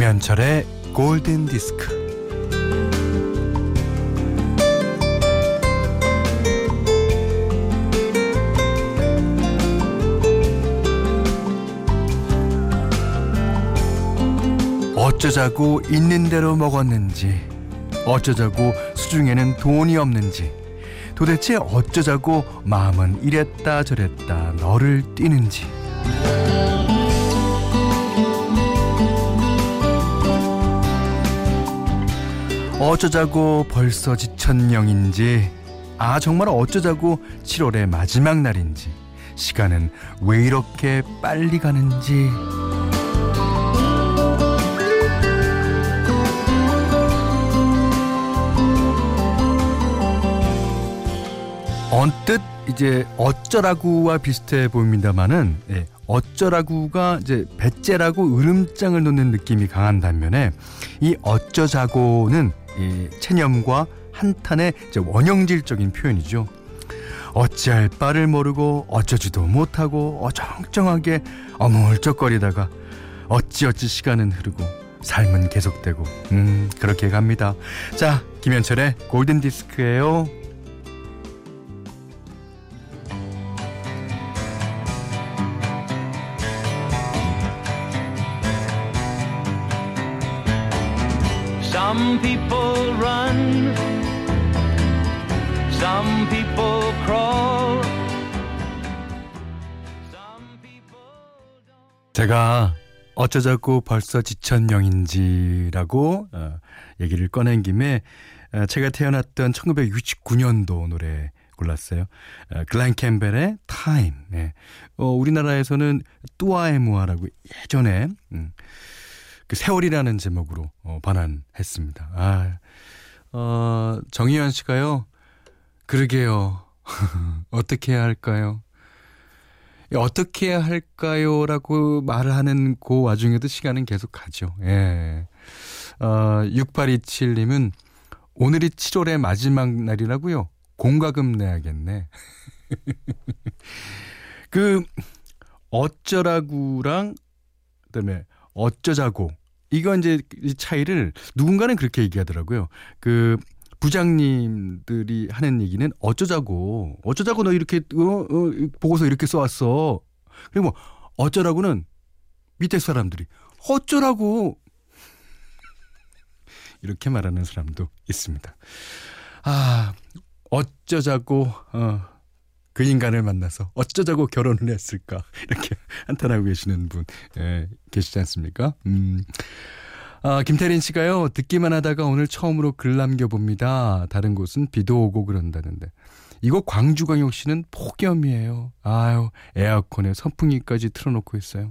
김현철의 골든 디스크. 어쩌자고 있는 대로 먹었는지, 어쩌자고 수중에는 돈이 없는지, 도대체 어쩌자고 마음은 이랬다 저랬다 너를 뛰는지. 어쩌자고 벌써 지천령인지, 아, 정말 어쩌자고 7월의 마지막 날인지, 시간은 왜 이렇게 빨리 가는지. 언뜻 이제 어쩌라고와 비슷해 보입니다만은 예, 어쩌라고가 이제 배째라고 으름장을 놓는 느낌이 강한 반면에 이 어쩌자고는 이 체념과 한탄의 원형질적인 표현이죠. 어찌할 바를 모르고 어쩌지도 못하고 어정쩡하게 어물쩍거리다가 어찌어찌 시간은 흐르고 삶은 계속되고 음 그렇게 갑니다. 자 김현철의 골든 디스크예요. 제가 어쩌자고 벌써 지천령인지라고 어, 얘기를 꺼낸 김에 어, 제가 태어났던 1969년도 노래 골랐어요. 어, 글렌 캠벨의 타임. 네. 어, 우리나라에서는 뚜아에모아라고 예전에 음, 그 세월이라는 제목으로 어, 반환했습니다. 아, 어, 정희연 씨가요. 그러게요. 어떻게 해야 할까요? 어떻게 해야 할까요? 라고 말을 하는 그 와중에도 시간은 계속 가죠. 예. 어, 6827님은 오늘이 7월의 마지막 날이라고요? 공과금 내야겠네. 그, 어쩌라고랑, 그 다음에 어쩌자고 이건 이제 이 차이를 누군가는 그렇게 얘기하더라고요. 그 부장님들이 하는 얘기는 어쩌자고 어쩌자고 너 이렇게 어, 어, 보고서 이렇게 써왔어. 그리고 뭐 어쩌라고는 밑에 사람들이 어쩌라고 이렇게 말하는 사람도 있습니다. 아 어쩌자고 어, 그 인간을 만나서 어쩌자고 결혼을 했을까 이렇게 한탄하고 계시는 분 예, 계시지 않습니까? 음. 아, 김태린 씨가요 듣기만 하다가 오늘 처음으로 글 남겨봅니다. 다른 곳은 비도 오고 그런다는데 이거 광주광역시는 폭염이에요. 아유 에어컨에 선풍기까지 틀어놓고 있어요.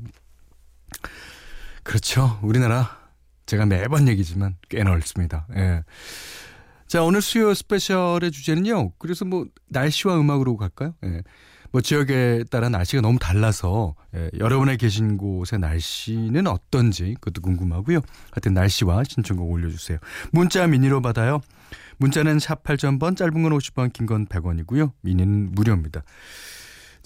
그렇죠. 우리나라 제가 매번 얘기지만 꽤 넓습니다. 예. 자, 오늘 수요 스페셜의 주제는요. 그래서 뭐 날씨와 음악으로 갈까요? 예. 뭐 지역에 따라 날씨가 너무 달라서 예, 여러분의 계신 곳의 날씨는 어떤지 그것도 궁금하고요. 하여튼 날씨와 신청곡 올려주세요. 문자 미니로 받아요. 문자는 샵 8000번 짧은 건 50원 긴 건 100원이고요. 미니는 무료입니다.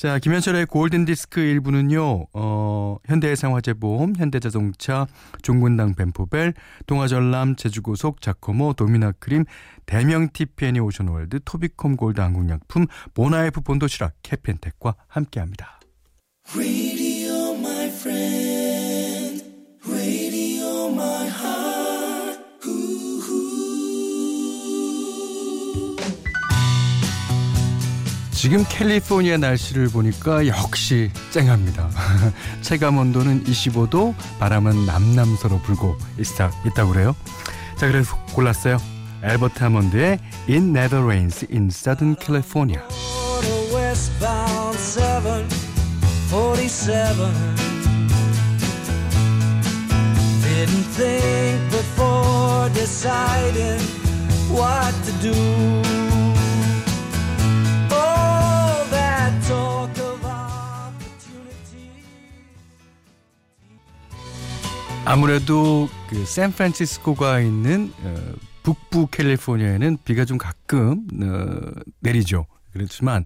자, 김현철의 골든 디스크 1부는요, 어, 현대해상화재보험, 현대자동차, 종근당 벤포벨, 동아전람, 제주고속, 자코모, 도미나크림, 대명 TPNE 오션월드, 토비콤 골드 안국약품, 모나이프 본도시락, 캐펜텍과 함께합니다. 지금 캘리포니아 날씨를 보니까 역시 쨍합니다. 체감 온도는 25도, 바람은 남남서로 불고 있다, 있다고 그래요. 자, 그래서 골랐어요. 엘버트 하몬드의 In Never Rains in Southern California. Didn't think before deciding what to do. 아무래도 그 샌프란시스코가 있는 어, 북부 캘리포니아에는 비가 좀 가끔 어, 내리죠. 그렇지만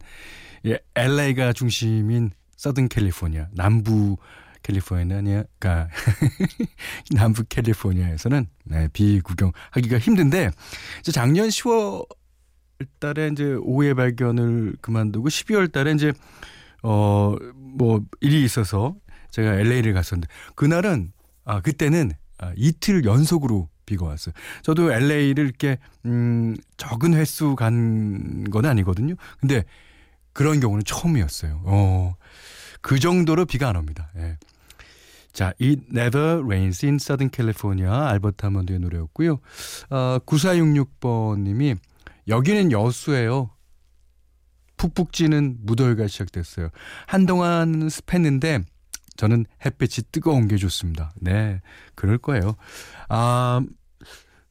예, LA가 중심인 서든 캘리포니아 남부 캘리포니아가 남부 캘리포니아에서는 네, 비 구경하기가 힘든데 이제 작년 10월 달에 이제 오해 발견을 그만두고 12월 달에 이제 어 뭐 일이 있어서 제가 LA를 갔었는데 그날은 아 그때는 아, 이틀 연속으로 비가 왔어요. 저도 LA를 이렇게 음 적은 횟수 간 건 아니거든요. 근데 그런 경우는 처음이었어요. 어. 그 정도로 비가 안 옵니다. 예. 자, It Never Rains in Southern California 알버트 하먼드의 노래였고요. 어, 9466번 님이 여기는 여수예요. 푹푹 찌는 무더위가 시작됐어요. 한동안 습했는데 저는 햇빛이 뜨거운 게 좋습니다. 네, 그럴 거예요. 아,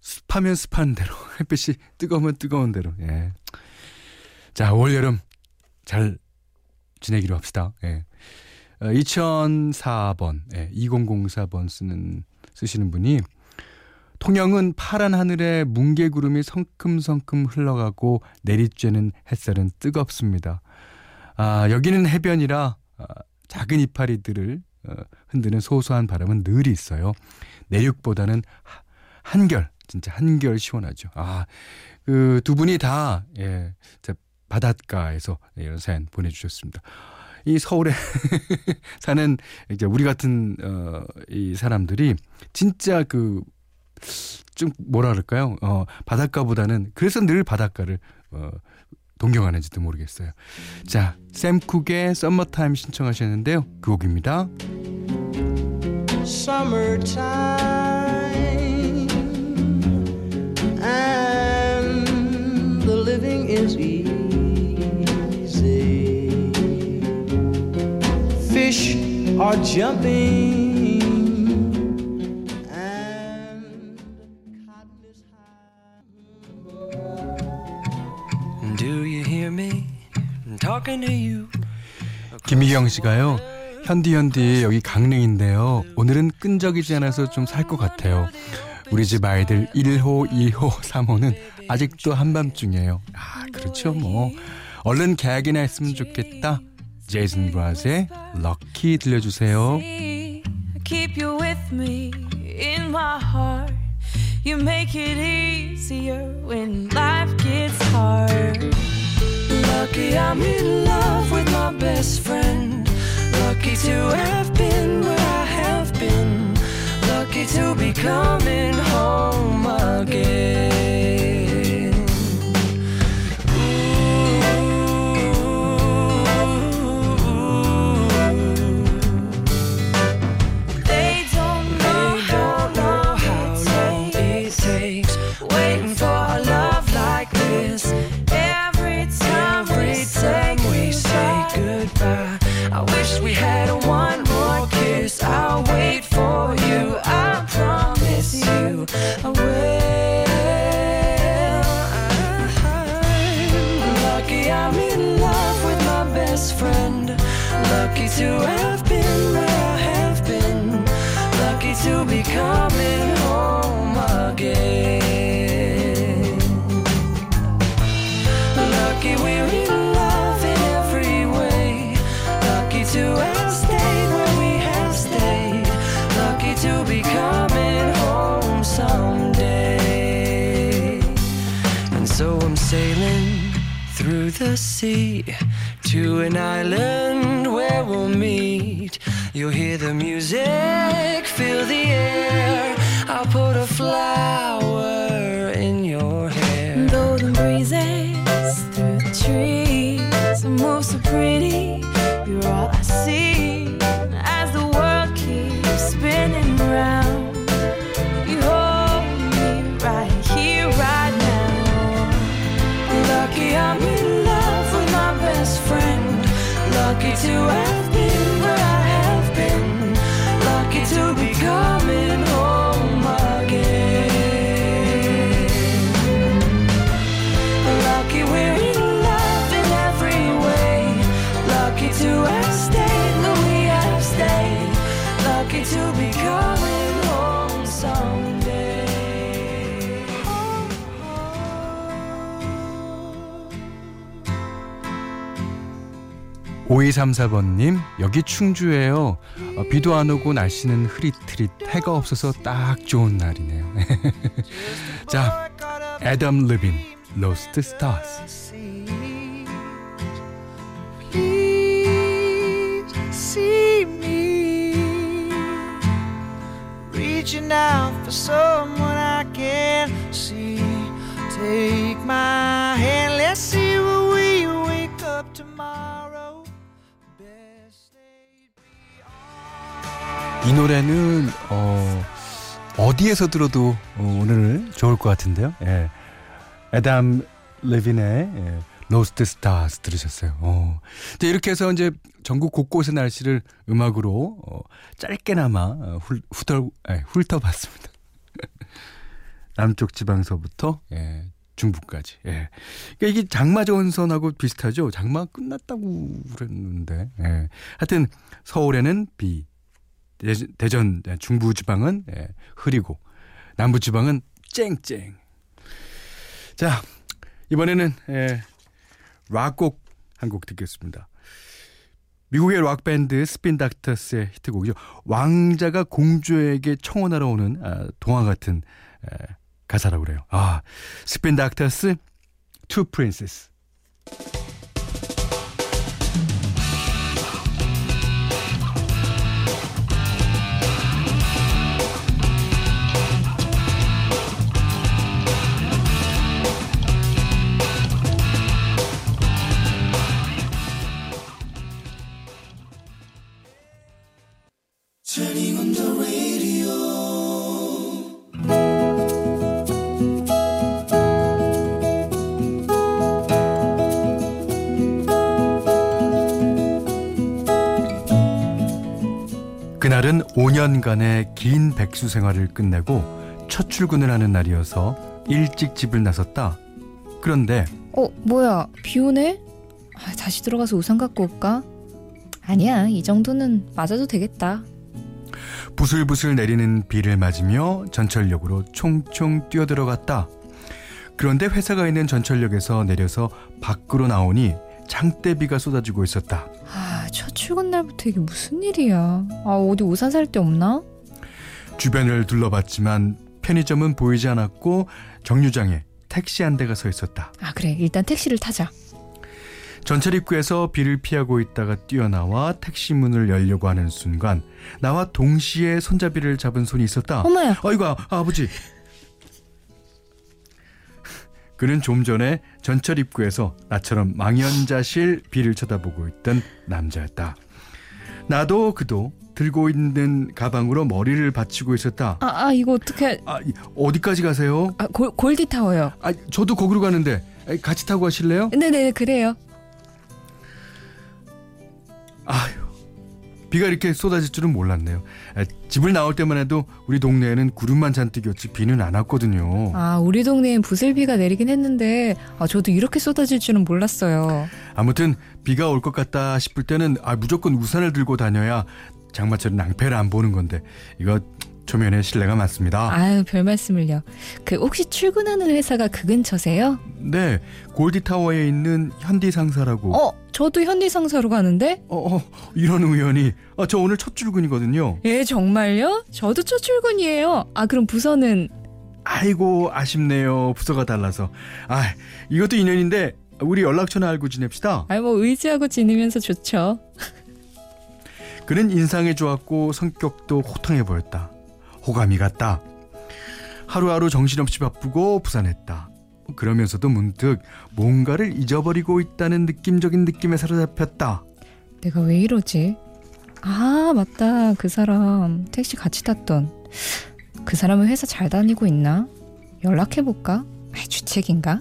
습하면 습한 대로, 햇빛이 뜨거우면 뜨거운 대로. 예. 자, 올 여름 잘 지내기로 합시다. 예. 2004번, 어, 예, 2004번 쓰는, 쓰시는 분이 통영은 파란 하늘에 뭉게구름이 성큼성큼 흘러가고 내리쬐는 햇살은 뜨겁습니다. 아, 여기는 해변이라 아, 작은 이파리들을 어, 흔드는 소소한 바람은 늘 있어요. 내륙보다는 한결, 진짜 한결 시원하죠. 아, 그 두 분이 다, 예, 바닷가에서 이런 사연 보내주셨습니다. 이 서울에 사는 이제 우리 같은 어, 이 사람들이 진짜 그 좀 뭐라 그럴까요? 어, 바닷가보다는 그래서 늘 바닷가를 어, 동경하는지도 모르겠어요. 자, 샘 쿡의 썸머타임 신청하셨는데요. 그 곡입니다. Summertime and the living is easy. fish are jumping 김희경 씨가요. 현디 현디 여기 강릉인데요. 오늘은 끈적이지 않아서 좀 살 것 같아요. 우리 집 아이들 1호, 2호, 3호는 아직도 한밤중이에요. 아, 그렇죠, 뭐. 얼른 계약이나 했으면 좋겠다. 제이슨 브라즈의 럭키 들려주세요. Keep you with me in my heart. You make it easier when life gets hard. Lucky I'm in love with my best friend. Lucky to have been where I have been. Lucky to be coming Lucky to have been where I have been. Lucky to be coming home again. Lucky we're in love in every way. Lucky to have stayed where we have stayed. Lucky to be coming home someday. And so I'm sailing through the sea to an island You'll hear the music, feel the air. I'll put a flower in your hair. Though the breezes through the trees move so pretty, you're all I see as the world keeps spinning round. You hold me right here, right now. Lucky I'm in love with my best friend. lucky to 5234번님, 여기 충주예요. 어, 비도 안 오고 날씨는 흐릿흐릿, 해가 없어서 딱 좋은 날이네요. 자, 애덤 Stars. see me reaching for someone I can't see. Take 이 노래는 어 어디에서 들어도 어, 오늘 좋을 것 같은데요. 예. 애덤 레빈의 예. Lost Stars 들으셨어요. 어. 이제 이렇게 해서 이제 전국 곳곳의 날씨를 음악으로 어, 짧게나마 어, 훌, 후덜, 예, 훑어봤습니다. 남쪽 지방서부터 예, 중부까지. 예. 그러니까 이게 장마 전선하고 비슷하죠. 장마 끝났다고 그랬는데. 예. 하여튼 서울에는 비, 대전, 중부 지방은 예, 흐리고 남부 지방은 쨍쨍. 자 이번에는 예, 락곡 한 곡 듣겠습니다. 미국의 락 밴드 스핀 닥터스의 히트곡이죠. 왕자가 공주에게 청혼하러 오는 아, 동화 같은 에, 가사라고 그래요. 아, 스핀 닥터스 Two Princes. 그날은 5년간의 긴 백수 생활을 끝내고 첫 출근을 하는 날이어서 일찍 집을 나섰다. 그런데 어 뭐야 비 오네? 아, 다시 들어가서 우산 갖고 올까? 아니야 이 정도는 맞아도 되겠다. 부슬부슬 내리는 비를 맞으며 전철역으로 총총 뛰어들어갔다. 그런데 회사가 있는 전철역에서 내려서 밖으로 나오니 장대비가 쏟아지고 있었다. 아, 첫 출근 날부터 이게 무슨 일이야? 아, 어디 우산 살 데 없나? 주변을 둘러봤지만 편의점은 보이지 않았고 정류장에 택시 한 대가 서 있었다. 아, 그래. 일단 택시를 타자. 전철 입구에서 비를 피하고 있다가 뛰어나와 택시 문을 열려고 하는 순간 나와 동시에 손잡이를 잡은 손이 있었다. 엄마야. 아이고 아, 아버지. 그는 좀 전에 전철 입구에서 나처럼 망연자실 비를 쳐다보고 있던 남자였다. 나도 그도 들고 있는 가방으로 머리를 받치고 있었다. 아, 아 이거 어떻게? 아, 어디까지 가세요? 아, 골, 골디 타워요. 아, 저도 거기로 가는데 같이 타고 가실래요? 네네 그래요. 아휴. 비가 이렇게 쏟아질 줄은 몰랐네요. 집을 나올 때만 해도 우리 동네에는 구름만 잔뜩 이었지 비는 안 왔거든요. 아, 우리 동네엔 부슬비가 내리긴 했는데 아, 저도 이렇게 쏟아질 줄은 몰랐어요. 아무튼 비가 올 것 같다 싶을 때는 아, 무조건 우산을 들고 다녀야 장마철은 낭패를 안 보는 건데 이거 초면에 신뢰가 많습니다. 아유, 별 말씀을요. 그 혹시 출근하는 회사가 그 근처세요? 네, 골디타워에 있는 현디상사라고. 어, 저도 현디상사로 가는데? 어, 어 이런 우연이. 아, 저 오늘 첫 출근이거든요. 예, 정말요? 저도 첫 출근이에요. 아, 그럼 부서는? 아이고, 아쉽네요. 부서가 달라서. 아, 이것도 인연인데 우리 연락처나 알고 지냅시다. 아, 뭐 의지하고 지내면서 좋죠. 그는 인상이 좋았고 성격도 호탕해 보였다. 호감이 갔다. 하루하루 정신없이 바쁘고 부산했다. 그러면서도 문득 뭔가를 잊어버리고 있다는 느낌적인 느낌에 사로잡혔다. 내가 왜 이러지? 아, 맞다. 그 사람 택시 같이 탔던. 그 사람은 회사 잘 다니고 있나? 연락해볼까? 주책인가?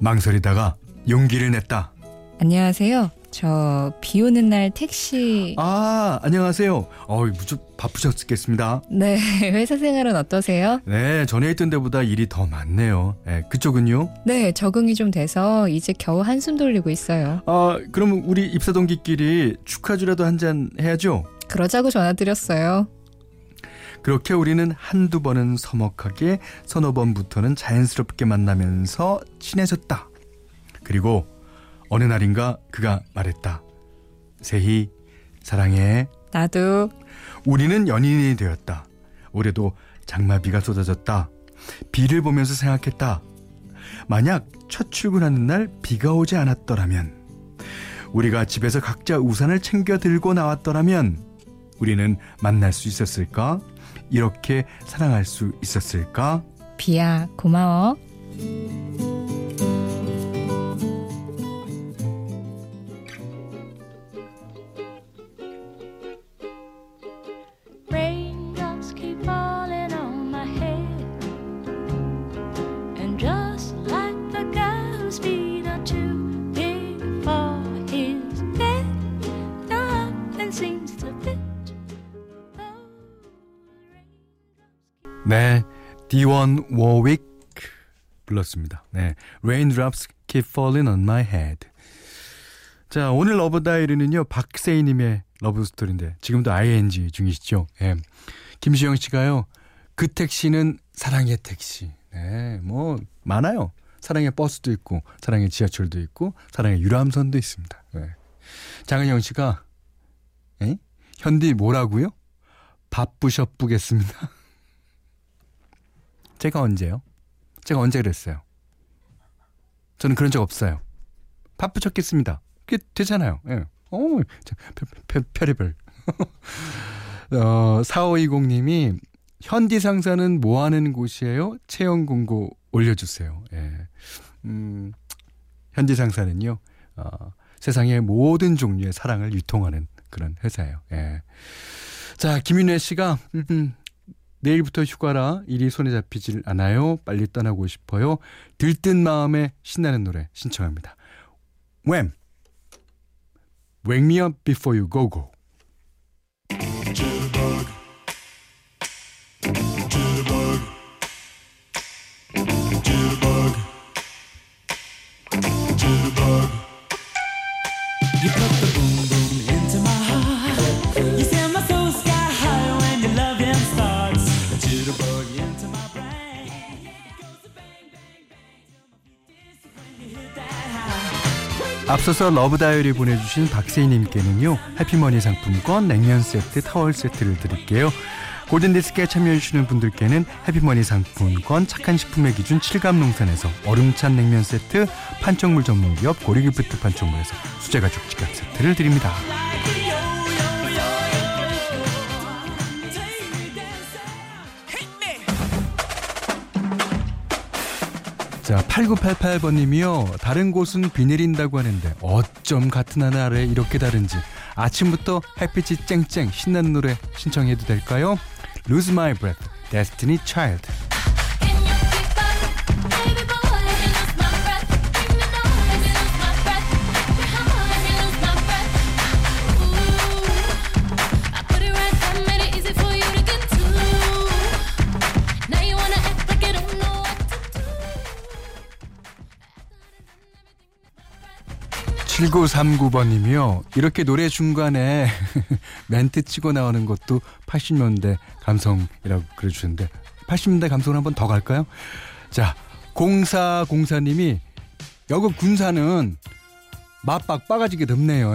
망설이다가 용기를 냈다. 안녕하세요. 저 비 오는 날 택시 아 안녕하세요. 어 무척 바쁘셨겠습니다. 네 회사 생활은 어떠세요? 네 전에 있던 데보다 일이 더 많네요. 네, 그쪽은요? 네 적응이 좀 돼서 이제 겨우 한숨 돌리고 있어요. 아 그럼 우리 입사 동기끼리 축하주라도 한 잔 해야죠. 그러자고 전화드렸어요. 그렇게 우리는 한두 번은 서먹하게 서너 번부터는 자연스럽게 만나면서 친해졌다. 그리고 어느 날인가 그가 말했다. 세희 사랑해. 나도. 우리는 연인이 되었다. 올해도 장마비가 쏟아졌다. 비를 보면서 생각했다. 만약 첫 출근하는 날 비가 오지 않았더라면, 우리가 집에서 각자 우산을 챙겨 들고 나왔더라면, 우리는 만날 수 있었을까? 이렇게 사랑할 수 있었을까? 비야, 고마워. 네, 디온 워윅 불렀습니다. 네, Raindrops Keep Falling on My Head. 자, 오늘 Love Diary는요 박세희님의 Love Story인데 지금도 ing 중이시죠? 예. 김수영 씨가요. 그 택시는 사랑의 택시. 네, 뭐 많아요. 사랑의 버스도 있고, 사랑의 지하철도 있고, 사랑의 유람선도 있습니다. 네. 장은영 씨가 에? 현디 뭐라고요? 바쁘셔쁘겠습니다. 제가 언제요? 제가 언제 그랬어요? 저는 그런 적 없어요. 바쁘셨겠습니다. 그게 되잖아요. 예. 어, 별의별. 어, 4520님이 현디 상사는 뭐 하는 곳이에요? 채용 공고 올려주세요. 예. 음, 현디 상사는요, 어, 세상의 모든 종류의 사랑을 유통하는 그런 회사예요. 예. 자, 김윤혜 씨가, 음, 음, 내일부터 휴가라 일이 손에 잡히질 않아요. 빨리 떠나고 싶어요. 들뜬 마음에 신나는 노래 신청합니다. Wham! Wake me up before you go go. 앞서서 Love Diary 보내주신 박세희님께는요 해피머니 상품권, 냉면 세트, 타월 세트를 드릴게요. 골든디스크에 참여해주시는 분들께는 해피머니 상품권, 착한 식품의 기준 칠갑농산에서 얼음찬 냉면 세트, 판촉물 전문기업 고리기프트 판촉물에서 수제가죽 지갑 세트를 드립니다. 자, 8988번님이요. 다른 곳은 비 내린다고 하는데 어쩜 같은 하늘 아래 이렇게 다른지 아침부터 햇빛이 쨍쨍 신나는 노래 신청해도 될까요? Lose My Breath, Destiny Child. 7939번님이요. 이렇게 노래 중간에 멘트 치고 나오는 것도 80년대 감성이라고 그래주셨는데 80년대 감성을 한번 더 갈까요? 자, 0404님이 여급 군사는 맛박 빠가지게 덥네요.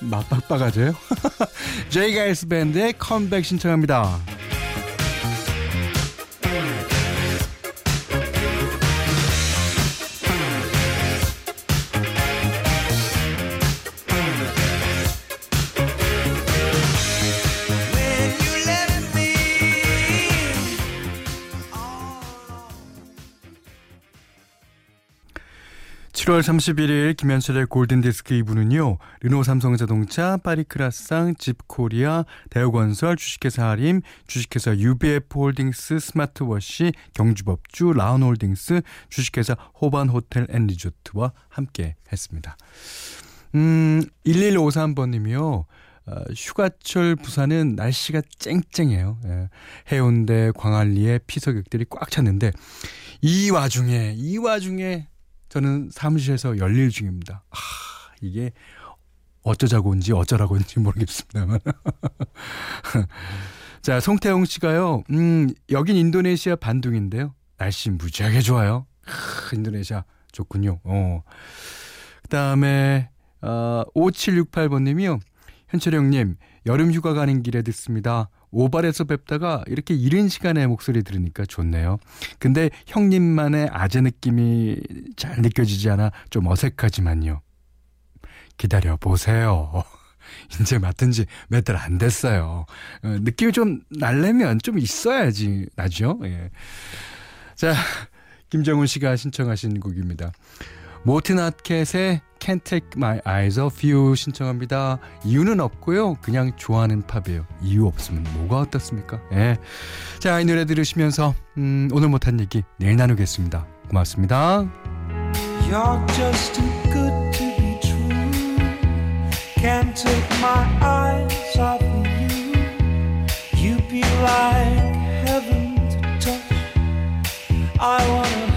맛박 빠가져요? 제이가이스 밴드의 컴백 신청합니다. 7월 31일 김현철의 골든디스크 2부는요. 르노 삼성자동차, 파리크라상, 집코리아, 대우건설, 주식회사 하림, 주식회사 UBF 홀딩스, 스마트워시, 경주법주, 라운홀딩스, 주식회사 호반호텔 앤리조트와 함께 했습니다. 음, 1153번님이요. 어, 휴가철 부산은 날씨가 쨍쨍해요. 예. 해운대, 광안리에 피서객들이 꽉 찼는데 이 와중에 이 와중에 저는 사무실에서 열일 중입니다. 아, 이게 어쩌자고인지 어쩌라고인지 모르겠습니다만. 자, 송태용 씨가요. 음, 여긴 인도네시아 반둥인데요. 날씨 무지하게 좋아요. 크, 인도네시아 좋군요. 어. 그 다음에, 어, 5768번 님이요. 현철 형님, 여름 휴가 가는 길에 듣습니다. 오발에서 뵙다가 이렇게 이른 시간에 목소리 들으니까 좋네요. 근데 형님만의 아재 느낌이 잘 느껴지지 않아 좀 어색하지만요. 기다려 보세요. 이제 맡은 지 몇 달 안 됐어요. 어, 느낌이 좀 날려면 좀 있어야지 나죠. 예. 자, 김정훈 씨가 신청하신 곡입니다. 모틴 아켓의 Can't Take My Eyes Off You 신청합니다. 이유는 없고요. 그냥 좋아하는 팝이에요. 이유 없으면 뭐가 어떻습니까? 예. 자, 이 노래 들으시면서 음, 오늘 못한 얘기 내일 나누겠습니다. 고맙습니다. You're just too good to be true. Can't take my eyes off of you. You be like heaven to touch. I wanna